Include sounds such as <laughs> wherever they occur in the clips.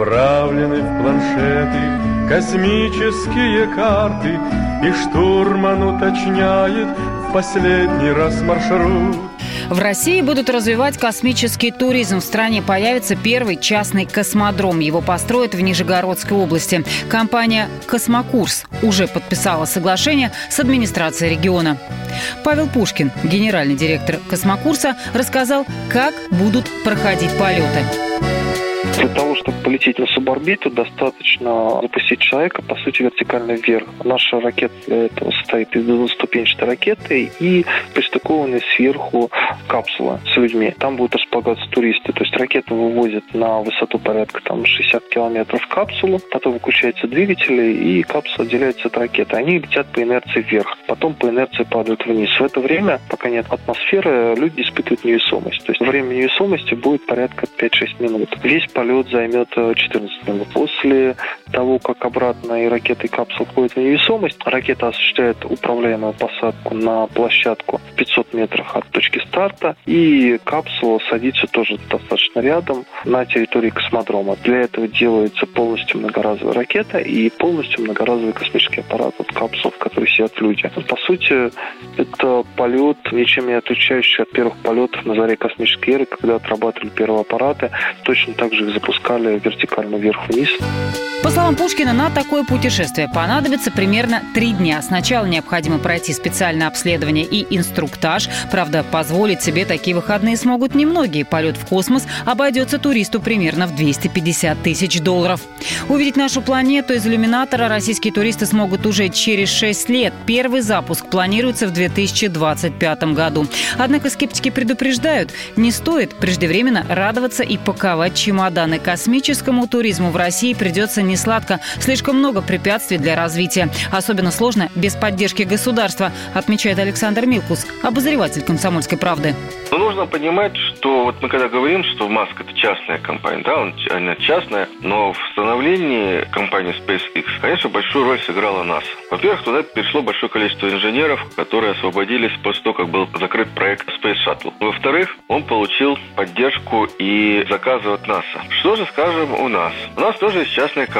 Отправлены в планшеты космические карты, И штурман уточняет в последний раз маршрут. В России будут развивать космический туризм. В стране появится первый частный космодром. Его построят в Нижегородской области. Компания «Космокурс» уже подписала соглашение с администрацией региона. Павел Пушкин, генеральный директор «Космокурса», рассказал, как будут проходить полеты. Для того, чтобы полететь на суборбиту, достаточно запустить человека, по сути, вертикально вверх. Наша ракета этого состоит из двуступенчатой ракеты и пристыкованной сверху капсула с людьми. Там будут располагаться туристы. То есть ракету вывозят на высоту порядка там, 60 километров капсулу, потом выключаются двигатели, и капсула отделяется от ракеты. Они летят по инерции вверх, потом по инерции падают вниз. В это время, пока нет атмосферы, люди испытывают невесомость. То есть время невесомости будет порядка 5-6 минут. Весь полет займет 14 э, минут. После того, как обратно и ракета, и капсула входят в невесомость, ракета осуществляет управляемую посадку на площадку в 500 метрах от точки старта, и капсула садится тоже достаточно рядом на территории космодрома. Для этого делается полностью многоразовая ракета и полностью многоразовый космический аппарат, вот капсул, в которой сидят люди. По сути, это полет, ничем не отличающийся от первых полетов на заре космической эры, когда отрабатывали первые аппараты. Точно так же запускали вертикально вверх-вниз. По словам Пушкина, на такое путешествие понадобится примерно три дня. Сначала необходимо пройти специальное обследование и инструктаж. Правда, позволить себе такие выходные смогут немногие. Полет в космос обойдется туристу примерно в 250 тысяч долларов. Увидеть нашу планету из иллюминатора российские туристы смогут уже через 6 лет. Первый запуск планируется в 2025 году. Однако скептики предупреждают, не стоит преждевременно радоваться и паковать чемоданы. Космическому туризму в России придется не сладко. Слишком много препятствий для развития. Особенно сложно без поддержки государства, отмечает Александр Милкус, обозреватель «Комсомольской правды». Но ну, нужно понимать, что вот мы когда говорим, что Маск это частная компания, да, он, она частная, но в становлении компании SpaceX, конечно, большую роль сыграла НАСА. Во-первых, туда пришло большое количество инженеров, которые освободились после того, как был закрыт проект Space Shuttle. Во-вторых, он получил поддержку и заказы от НАСА. Что же скажем у нас? У нас тоже есть частная компания.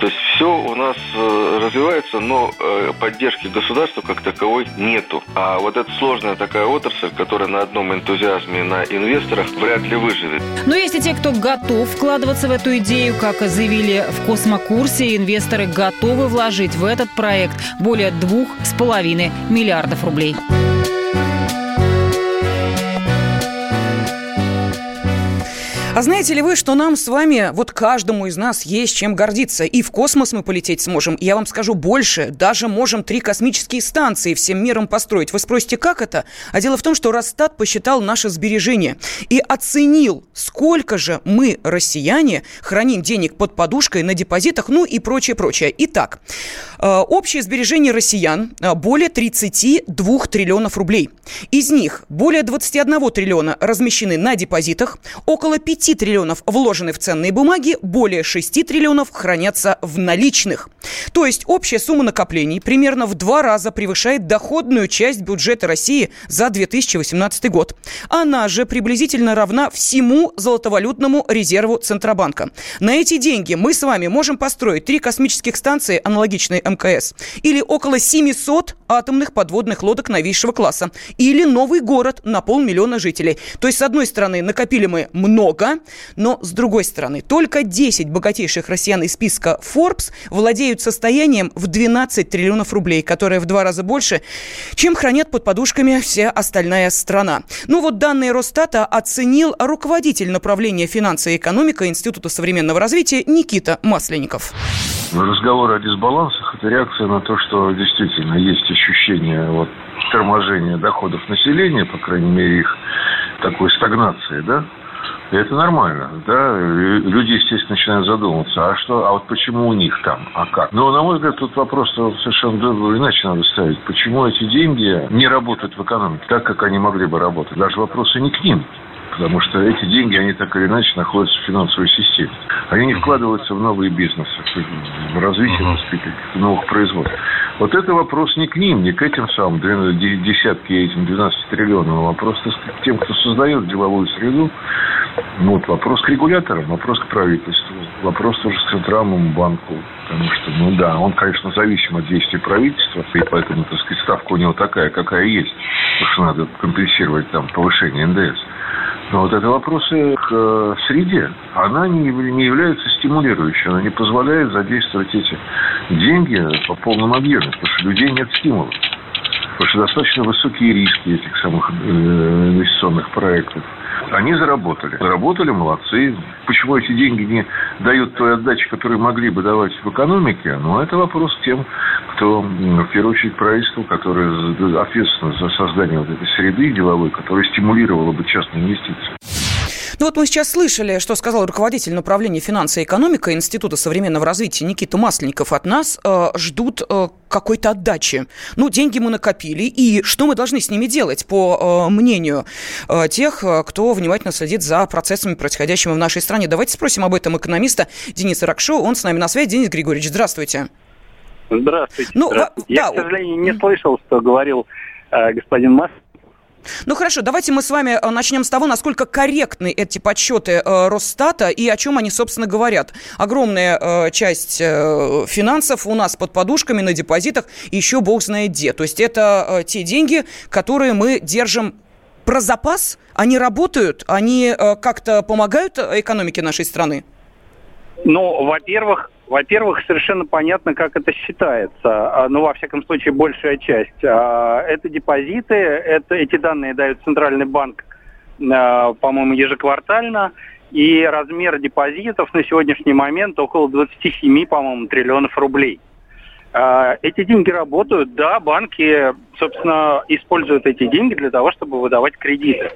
То есть все у нас э, развивается, но э, поддержки государства как таковой нету. А вот эта сложная такая отрасль, которая на одном энтузиазме на инвесторах вряд ли выживет. Но есть и те, кто готов вкладываться в эту идею, как заявили в космокурсе, инвесторы готовы вложить в этот проект более двух с половиной миллиардов рублей. А знаете ли вы, что нам с вами, вот каждому из нас есть чем гордиться. И в космос мы полететь сможем. Я вам скажу больше. Даже можем три космические станции всем миром построить. Вы спросите, как это? А дело в том, что Росстат посчитал наше сбережение и оценил, сколько же мы, россияне, храним денег под подушкой на депозитах, ну и прочее, прочее. Итак, э, общее сбережение россиян э, более 32 триллионов рублей. Из них более 21 триллиона размещены на депозитах, около 5 5 триллионов вложены в ценные бумаги, более 6 триллионов хранятся в наличных. То есть общая сумма накоплений примерно в два раза превышает доходную часть бюджета России за 2018 год. Она же приблизительно равна всему золотовалютному резерву Центробанка. На эти деньги мы с вами можем построить три космических станции, аналогичные МКС, или около 700 атомных подводных лодок новейшего класса, или новый город на полмиллиона жителей. То есть, с одной стороны, накопили мы много, но, с другой стороны, только 10 богатейших россиян из списка Forbes владеют состоянием в 12 триллионов рублей, которое в два раза больше, чем хранят под подушками вся остальная страна. Ну вот данные Росстата оценил руководитель направления финансы и экономика Института современного развития Никита Масленников. Разговор о дисбалансах – это реакция на то, что действительно есть ощущение вот, торможения доходов населения, по крайней мере, их такой стагнации, да, это нормально, да. Люди, естественно, начинают задумываться, а что, а вот почему у них там, а как? Но, на мой взгляд, тут вопрос совершенно иначе надо ставить. Почему эти деньги не работают в экономике так, как они могли бы работать? Даже вопросы не к ним. Потому что эти деньги, они так или иначе находятся в финансовой системе. Они не вкладываются в новые бизнесы, в развитие uh новых производств. Вот это вопрос не к ним, не к этим самым десятки, этим 12 триллионам, а вопрос к тем, кто создает деловую среду. Вот, вопрос к регуляторам, вопрос к правительству, вопрос тоже к Центральному банку. Потому что, ну да, он, конечно, зависим от действий правительства, и поэтому, так сказать, ставка у него такая, какая есть. Потому что надо компенсировать там повышение НДС. Но вот это вопросы к э, среде. Она не, не является стимулирующей. Она не позволяет задействовать эти деньги по полному объему. Потому что людей нет стимула. Потому что достаточно высокие риски этих самых э, инвестиционных проектов. Они заработали. Заработали, молодцы. Почему эти деньги не дают той отдачи, которую могли бы давать в экономике? Ну, это вопрос тем, кто, в первую очередь, правительство, которое ответственно за создание вот этой среды деловой, которая стимулировала бы частные инвестиции. Ну вот мы сейчас слышали, что сказал руководитель направления финансы и экономика Института современного развития Никита Масленников. От нас э, ждут э, какой-то отдачи. Ну, деньги мы накопили, и что мы должны с ними делать, по э, мнению э, тех, э, кто внимательно следит за процессами, происходящими в нашей стране? Давайте спросим об этом экономиста Дениса Ракшо. Он с нами на связи. Денис Григорьевич, здравствуйте. Здравствуйте. Ну, здравствуйте. Я, да. к сожалению, не слышал, что говорил э, господин Маск. Ну хорошо, давайте мы с вами э, начнем с того, насколько корректны эти подсчеты э, Росстата и о чем они, собственно, говорят. Огромная э, часть э, финансов у нас под подушками на депозитах, еще бог знает где. То есть это э, те деньги, которые мы держим про запас, они работают, они э, как-то помогают экономике нашей страны? Ну, во-первых, во-первых, совершенно понятно, как это считается. А, ну, во всяком случае, большая часть. А, это депозиты, это, эти данные дает Центральный банк, а, по-моему, ежеквартально. И размер депозитов на сегодняшний момент около 27, по-моему, триллионов рублей. Эти деньги работают, да, банки, собственно, используют эти деньги для того, чтобы выдавать кредиты.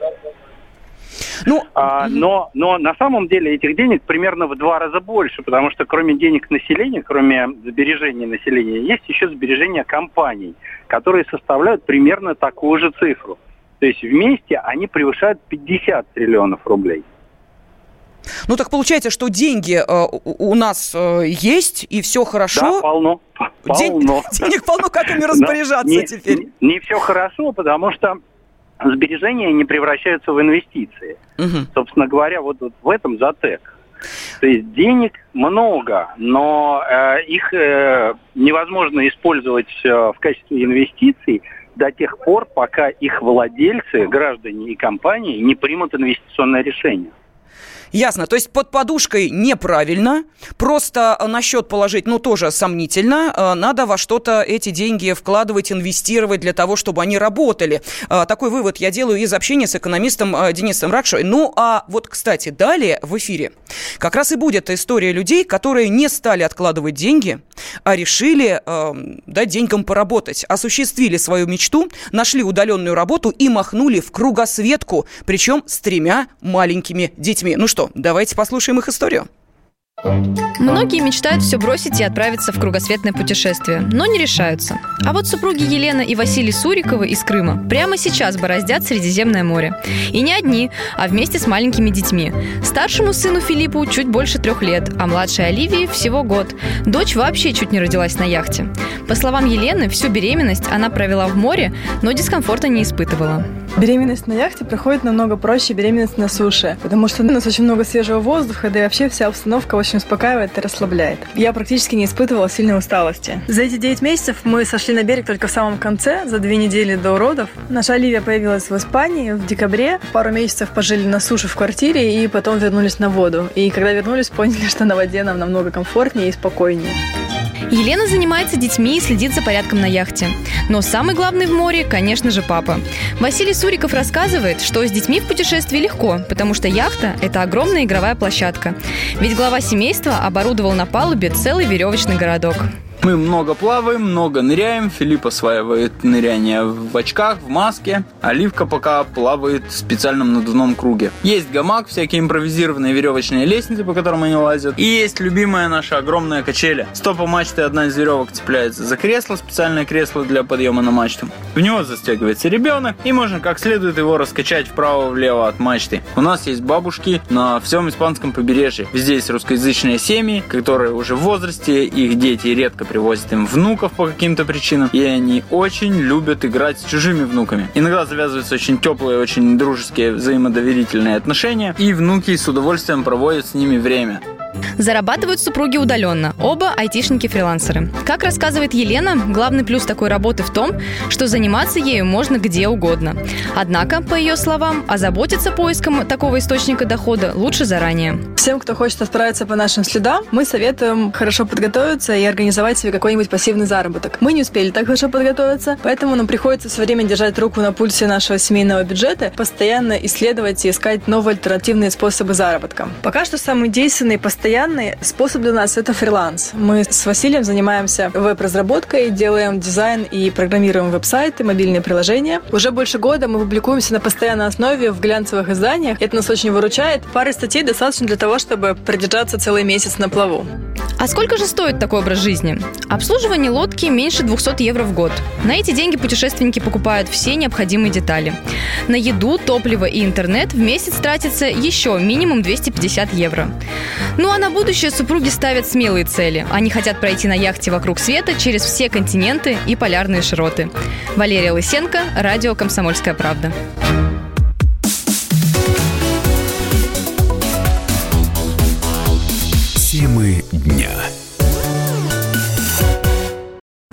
Ну, а, но, но на самом деле этих денег примерно в два раза больше, потому что кроме денег населения, кроме сбережений населения, есть еще сбережения компаний, которые составляют примерно такую же цифру. То есть вместе они превышают 50 триллионов рублей. Ну так получается, что деньги э, у нас э, есть и все хорошо. Да, полно. День, полно. <laughs> Денег полно, как ими распоряжаться не, теперь? Не, не все хорошо, потому что сбережения не превращаются в инвестиции. Угу. Собственно говоря, вот, вот в этом затек. То есть денег много, но э, их э, невозможно использовать э, в качестве инвестиций до тех пор, пока их владельцы, граждане и компании не примут инвестиционное решение. Ясно. То есть под подушкой неправильно. Просто на счет положить, ну, тоже сомнительно. Э, надо во что-то эти деньги вкладывать, инвестировать для того, чтобы они работали. Э, такой вывод я делаю из общения с экономистом э, Денисом Ракшой. Ну, а вот, кстати, далее в эфире как раз и будет история людей, которые не стали откладывать деньги, а решили э, дать деньгам поработать, осуществили свою мечту, нашли удаленную работу и махнули в кругосветку, причем с тремя маленькими детьми. Ну что, давайте послушаем их историю. Многие мечтают все бросить и отправиться в кругосветное путешествие, но не решаются. А вот супруги Елена и Василий Суриковы из Крыма прямо сейчас бороздят Средиземное море. И не одни, а вместе с маленькими детьми. Старшему сыну Филиппу чуть больше трех лет, а младшей Оливии всего год. Дочь вообще чуть не родилась на яхте. По словам Елены, всю беременность она провела в море, но дискомфорта не испытывала. Беременность на яхте проходит намного проще беременность на суше, потому что у нас очень много свежего воздуха, да и вообще вся обстановка очень успокаивает и расслабляет. Я практически не испытывала сильной усталости. За эти 9 месяцев мы сошли на берег только в самом конце, за две недели до уродов. Наша Оливия появилась в Испании в декабре. Пару месяцев пожили на суше в квартире и потом вернулись на воду. И когда вернулись, поняли, <laughs> что на воде нам намного комфортнее и спокойнее. Елена занимается детьми и следит за порядком на яхте. Но самый главный в море, конечно же, папа. Василий Суриков рассказывает, что с детьми в путешествии легко, потому что яхта – это огромная игровая площадка. Ведь глава семейства оборудовал на палубе целый веревочный городок. Мы много плаваем, много ныряем. Филипп осваивает ныряние в очках, в маске. Оливка пока плавает в специальном надувном круге. Есть гамак, всякие импровизированные веревочные лестницы, по которым они лазят. И есть любимая наша огромная качеля. Стопа мачты одна из веревок цепляется за кресло, специальное кресло для подъема на мачту. В него застегивается ребенок, и можно как следует его раскачать вправо-влево от мачты. У нас есть бабушки на всем испанском побережье. Здесь русскоязычные семьи, которые уже в возрасте, их дети редко привозят им внуков по каким-то причинам, и они очень любят играть с чужими внуками. Иногда завязываются очень теплые, очень дружеские, взаимодоверительные отношения, и внуки с удовольствием проводят с ними время. Зарабатывают супруги удаленно. Оба айтишники-фрилансеры. Как рассказывает Елена, главный плюс такой работы в том, что заниматься ею можно где угодно. Однако, по ее словам, озаботиться поиском такого источника дохода лучше заранее. Всем, кто хочет отправиться по нашим следам, мы советуем хорошо подготовиться и организовать себе какой-нибудь пассивный заработок. Мы не успели так хорошо подготовиться, поэтому нам приходится все время держать руку на пульсе нашего семейного бюджета, постоянно исследовать и искать новые альтернативные способы заработка. Пока что самый действенный и постоянный способ для нас – это фриланс. Мы с Василием занимаемся веб-разработкой, делаем дизайн и программируем веб-сайты, мобильные приложения. Уже больше года мы публикуемся на постоянной основе в глянцевых изданиях. Это нас очень выручает. Пары статей достаточно для того, чтобы продержаться целый месяц на плаву. А сколько же стоит такой образ жизни? Обслуживание лодки меньше 200 евро в год. На эти деньги путешественники покупают все необходимые детали. На еду, топливо и интернет в месяц тратится еще минимум 250 евро. Ну а на будущее супруги ставят смелые цели. Они хотят пройти на яхте вокруг света через все континенты и полярные широты. Валерия Лысенко, радио «Комсомольская правда».